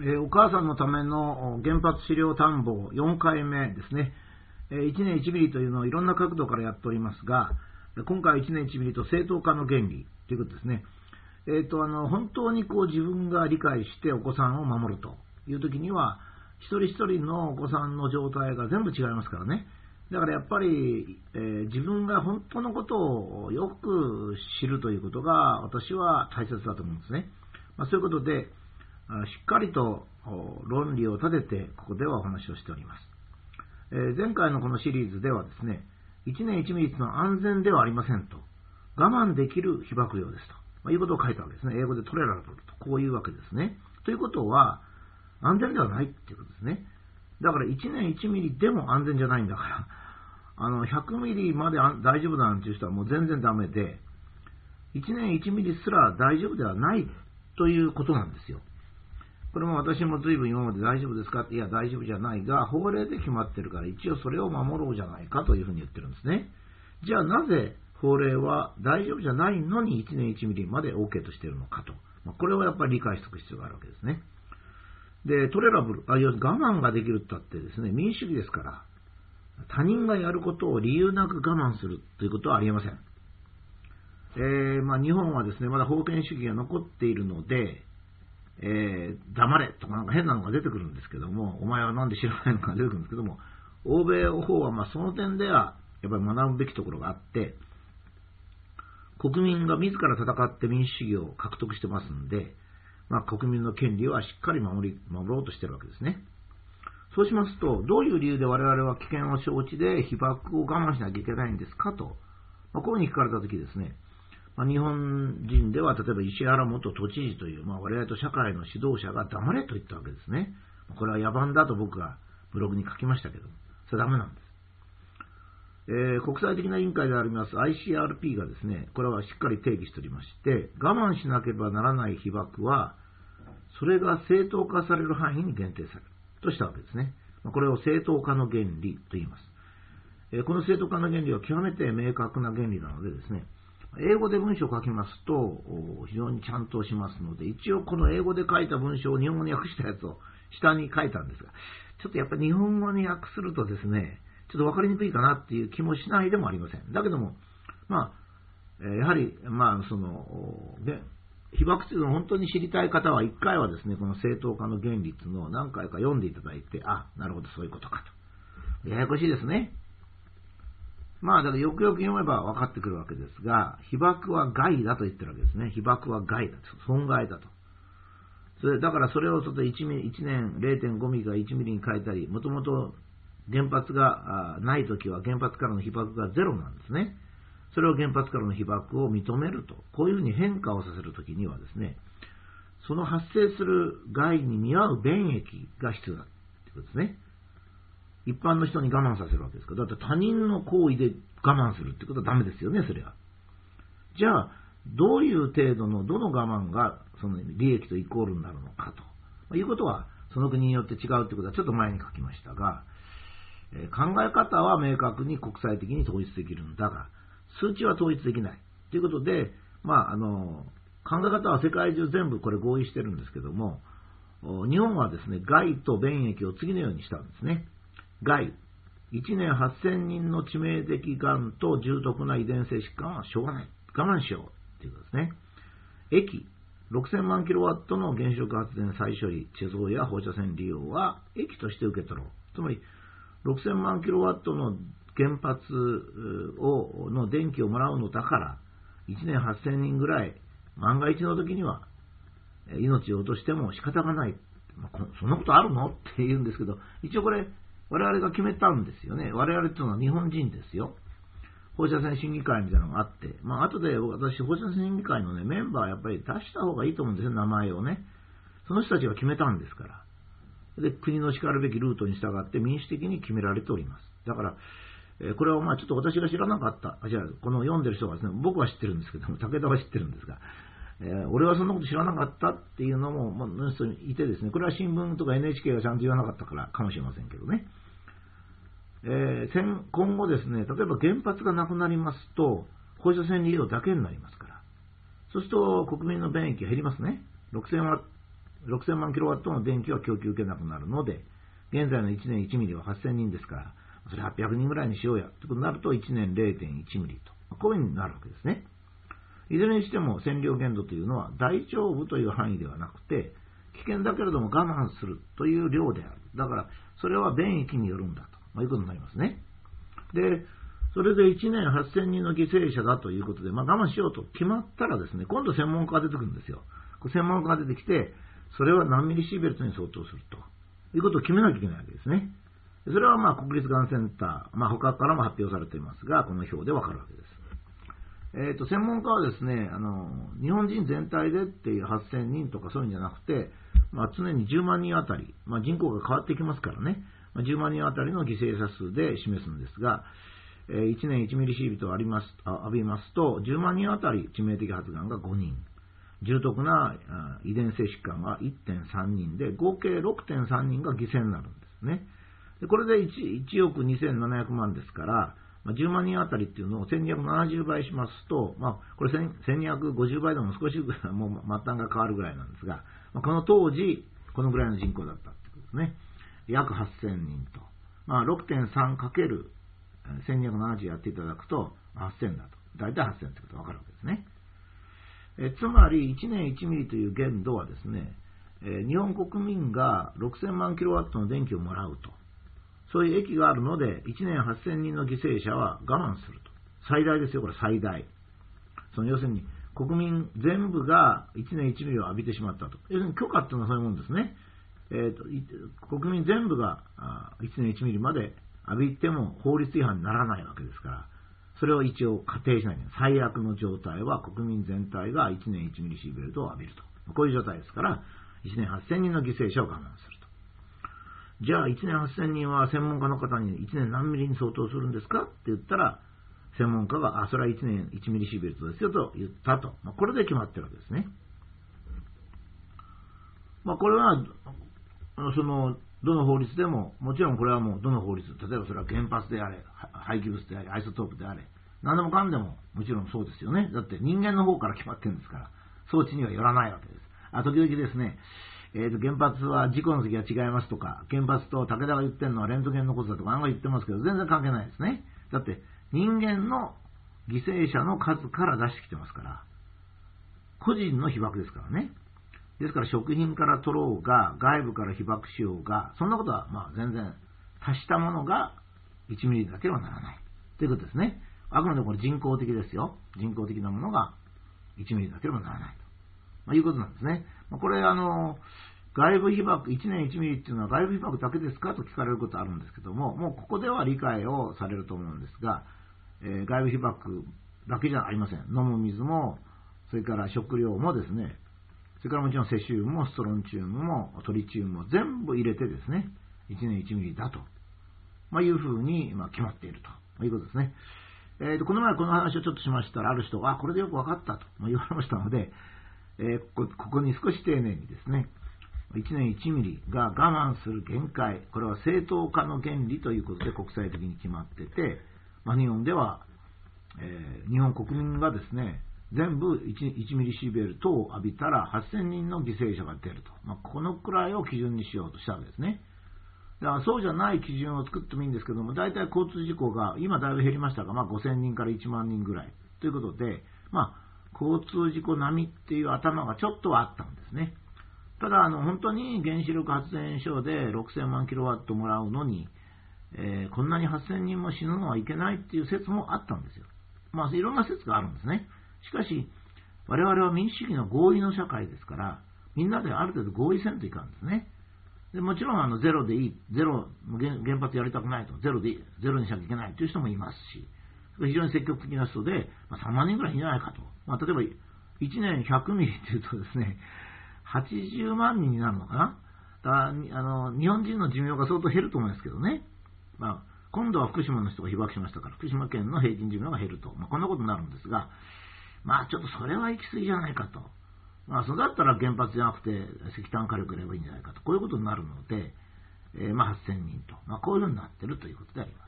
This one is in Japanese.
えー、お母さんのための原発資料探訪4回目ですね。えー、1年1ミリというのをいろんな角度からやっておりますが、今回1年1ミリと正当化の原理ということですね。えーと、あの本当にこう自分が理解してお子さんを守るというときには、一人一人のお子さんの状態が全部違いますからね。だからやっぱり、えー、自分が本当のことをよく知るということが私は大切だと思うんですね。まあ、そういうことで、しっかりと論理を立てて、ここではお話をしております。えー、前回のこのシリーズではですね、1年1ミリの安全ではありませんと、我慢できる被爆量ですと、まあ、いうことを書いたわけですね。英語でトレラブルと、こういうわけですね。ということは、安全ではないっていうことですね。だから1年1ミリでも安全じゃないんだから、あの、100ミリまで大丈夫なんていう人はもう全然ダメで、1年1ミリすら大丈夫ではないということなんですよ。これも私も随分今まで大丈夫ですか？って、いや大丈夫じゃないが、法令で決まってるから一応それを守ろうじゃないかというふうに言ってるんですね。じゃあなぜ法令は大丈夫じゃないのに1年1ミリまで OK としてるのかと。まあこれをやっぱり理解しておく必要があるわけですね。で、トレラブル、あ、要するに我慢ができるったってですね、民主主義ですから、他人がやることを理由なく我慢するということはありえません。えー、まあ、日本はですね、まだ封建主義が残っているので、えー、黙れとかなんか変なのが出てくるんですけども、お前はなんで知らないのか出てくるんですけども、欧米の方はまあその点ではやっぱり学ぶべきところがあって、国民が自ら戦って民主主義を獲得してますんで、まあ、国民の権利はしっかり守り、守ろうとしてるわけですね。そうしますと、どういう理由で我々は危険を承知で被爆を我慢しなきゃいけないんですかと、まあ、こういうふうに聞かれたときですね、まあ、日本人では例えば石原元都知事という、まあ、我々と社会の指導者が黙れと言ったわけですね。これは野蛮だと僕がブログに書きましたけど、それはダメなんです。えー、国際的な委員会であります ICRP がですね、これはしっかり定義しておりまして、我慢しなければならない被爆は、それが正当化される範囲に限定されるとしたわけですね。これを正当化の原理と言います。この正当化の原理は極めて明確な原理なのでですね、英語で文章を書きますと、非常にちゃんとしますので、一応この英語で書いた文章を日本語に訳したやつを下に書いたんですが、ちょっとやっぱり日本語に訳するとですね、ちょっと分かりにくいかなっていう気もしないでもありません。だけども、まあ、やはり、まあ、その、で、被爆地の本当に知りたい方は、一回はですね、この正当化の原理っていうのを何回か読んでいただいて、あ、なるほど、そういうことかと。ややこしいですね。まあ、だからよくよく読めば分かってくるわけですが、被爆は害だと言ってるわけですね。被爆は害だと。損害だと。それだからそれをちょっと 1, 1年0.5ミリか1ミリに変えたり、もともと原発がないときは原発からの被爆がゼロなんですね。それを原発からの被爆を認めると、こういうふうに変化をさせるときにはですね、その発生する害に見合う便益が必要だということですね。一般の人に我慢させるわけですから。だって他人の行為で我慢するってことはダメですよね、それは。じゃあ、どういう程度の、どの我慢がその利益とイコールになるのかということは、その国によって違うということはちょっと前に書きましたが、え考え方は明確に国際的に統一できるんだが、数値は統一できない。ということで、まあ、あの、考え方は世界中全部これ合意してるんですけども、日本はですね、害と便益を次のようにしたんですね。害、1年8000人の致命的癌と重篤な遺伝性疾患はしょうがない。我慢しよう。ということですね。液、6000万キロワットの原子力発電再処理、地層や放射線利用は液として受け取ろう。つまり、6000万キロワットの原発をの電気をもらうのだから、1年8000人ぐらい、万が一の時には、命を落としても仕方がない。そんなことあるの？って言うんですけど、一応これ、我々が決めたんですよね。我々っていうのは日本人ですよ。放射線審議会みたいなのがあって、まあ後で私、放射線審議会のね、メンバーやっぱり出した方がいいと思うんですよ、名前をね。その人たちが決めたんですから。で、国のしかるべきルートに従って民主的に決められております。だから、えこれはまあちょっと私が知らなかった、あ、じゃあ、この読んでる人がですね、僕は知ってるんですけども、武田は知ってるんですが、えー、俺はそんなこと知らなかったっていうのも、まあ、人いてですね、これは新聞とか NHK がちゃんと言わなかったからかもしれませんけどね。えー、今後ですね、例えば原発がなくなりますと、放射線利用だけになりますから。そうすると国民の便益が減りますね。6000万キロワットの電気は供給受けなくなるので、現在の1年1ミリは8000人ですから、それ800人ぐらいにしようや、ということになると1年0.1ミリと、こういうふうになるわけですね。いずれにしても占領限度というのは大丈夫という範囲ではなくて、危険だけれども我慢するという量である。だから、それは便益によるんだと、まあ、いうことになりますね。で、それで1年8000人の犠牲者だということで、まあ、我慢しようと決まったらですね、今度専門家が出てくるんですよ。専門家が出てきて、それは何ミリシーベルトに相当するということを決めなきゃいけないわけですね。それはまあ国立がんセンター、まあ、他からも発表されていますが、この表でわかるわけです。え、ー、と、専門家はですね、あの、日本人全体でっていう8000人とかそういうんじゃなくて、まあ、常に10万人あたり、まあ、人口が変わってきますからね、10万人あたりの犠牲者数で示すんですが、1年1ミリシービトを浴びます浴びますと、10万人あたり致命的発がんが5人、重篤な遺伝性疾患が1.3人で、合計6.3人が犠牲になるんですね。でこれで 1, 1億2700万ですから、まあ、10万人あたりっていうのを1270倍しますと、まあ、これ1250倍でも少しもう末端が変わるぐらいなんですが、まあ、この当時、このぐらいの人口だったってことですね。約8000人と。まあ、6.3×1270 やっていただくと、8000だと。大体8000ってことがわかるわけですね。えつまり、1年1ミリという限度はですね、え日本国民が6000万キロワットの電気をもらうと。そういう駅があるので、1年8000人の犠牲者は我慢すると。最大ですよ、これ最大。その要するに、国民全部が1年1ミリを浴びてしまったと。要するに許可っていうのはそういうもんですね。えーと、国民全部が1年1ミリまで浴びても法律違反にならないわけですから、それを一応仮定しない最悪の状態は国民全体が1年1ミリシーベルトを浴びると。こういう状態ですから、1年8000人の犠牲者を我慢すると。じゃあ1年8000人は専門家の方に1年何ミリに相当するんですか？って言ったら、専門家が、あ、それは1年1ミリシーベルトですよと言ったと。まあ、これで決まってるわけですね。まあ、これは、その、どの法律でも、もちろんこれはもうどの法律、例えばそれは原発であれ、廃棄物であれ、アイソトープであれ、何でもかんでももちろんそうですよね。だって人間の方から決まってるんですから、装置にはよらないわけです。あ時々ですね、えー、と原発は事故の時は違いますとか、原発と武田が言ってるのはレントゲンのことだとか、案外言ってますけど、全然関係ないですね。だって、人間の犠牲者の数から出してきてますから、個人の被爆ですからね。ですから食品から取ろうが、外部から被爆しようが、そんなことはまあ全然足したものが1ミリだけはならない。ということですね。あくまでもこれ人工的ですよ。人工的なものが1ミリだけでもならないと。まあ、いうことなんですね。まこれ、あの、外部被爆、1年1ミリっていうのは外部被爆だけですかと聞かれることあるんですけども、もうここでは理解をされると思うんですが、えー、外部被爆だけじゃありません。飲む水も、それから食料もですね、それからもちろんセシウムもストロンチウムもトリチウムも全部入れてですね、1年1ミリだと、まあ、いうふうに、決まっていると。いうことですね。えー、とこの前この話をちょっとしましたら、ある人が、これでよく分かったと。言われましたので、えここに少し丁寧にですね、1年1ミリが我慢する限界、これは正当化の原理ということで国際的に決まってて、まあ、日本では、え、日本国民がですね、全部 1, 1ミリシーベルトを浴びたら8000人の犠牲者が出ると。まあ、このくらいを基準にしようとしたわけですね。だからそうじゃない基準を作ってもいいんですけども、大体交通事故が今だいぶ減りましたが、まあ、5000人から1万人ぐらいということで、まあ、交通事故並みっていう頭がちょっとはあったんですね。ただ、あの、本当に原子力発電所で6000万キロワットもらうのに、えー、こんなに8000人も死ぬのはいけないっていう説もあったんですよ。まあ、いろんな説があるんですね。しかし、我々は民主主義の合意の社会ですから、みんなである程度合意せんといかんですね。でもちろん、あの、ゼロでいい、ゼロ、原発やりたくないと、ゼロで、ゼロにしなきゃいけないという人もいますし、非常に積極的な人で、まあ、3万人ぐらいいないかと。まあ、例えば、1年100ミリっていうとですね、80万人になるのかなだあの日本人の寿命が相当減ると思うんですけどね。まあ、今度は福島の人が被爆しましたから、福島県の平均寿命が減ると。まあ、こんなことになるんですが、まあ、ちょっとそれは行き過ぎじゃないかと。まあ、それだったら原発じゃなくて石炭火力やればいいんじゃないかと。こういうことになるので、えー、まあ、8000人と。まあ、こういうふうになってるということであります。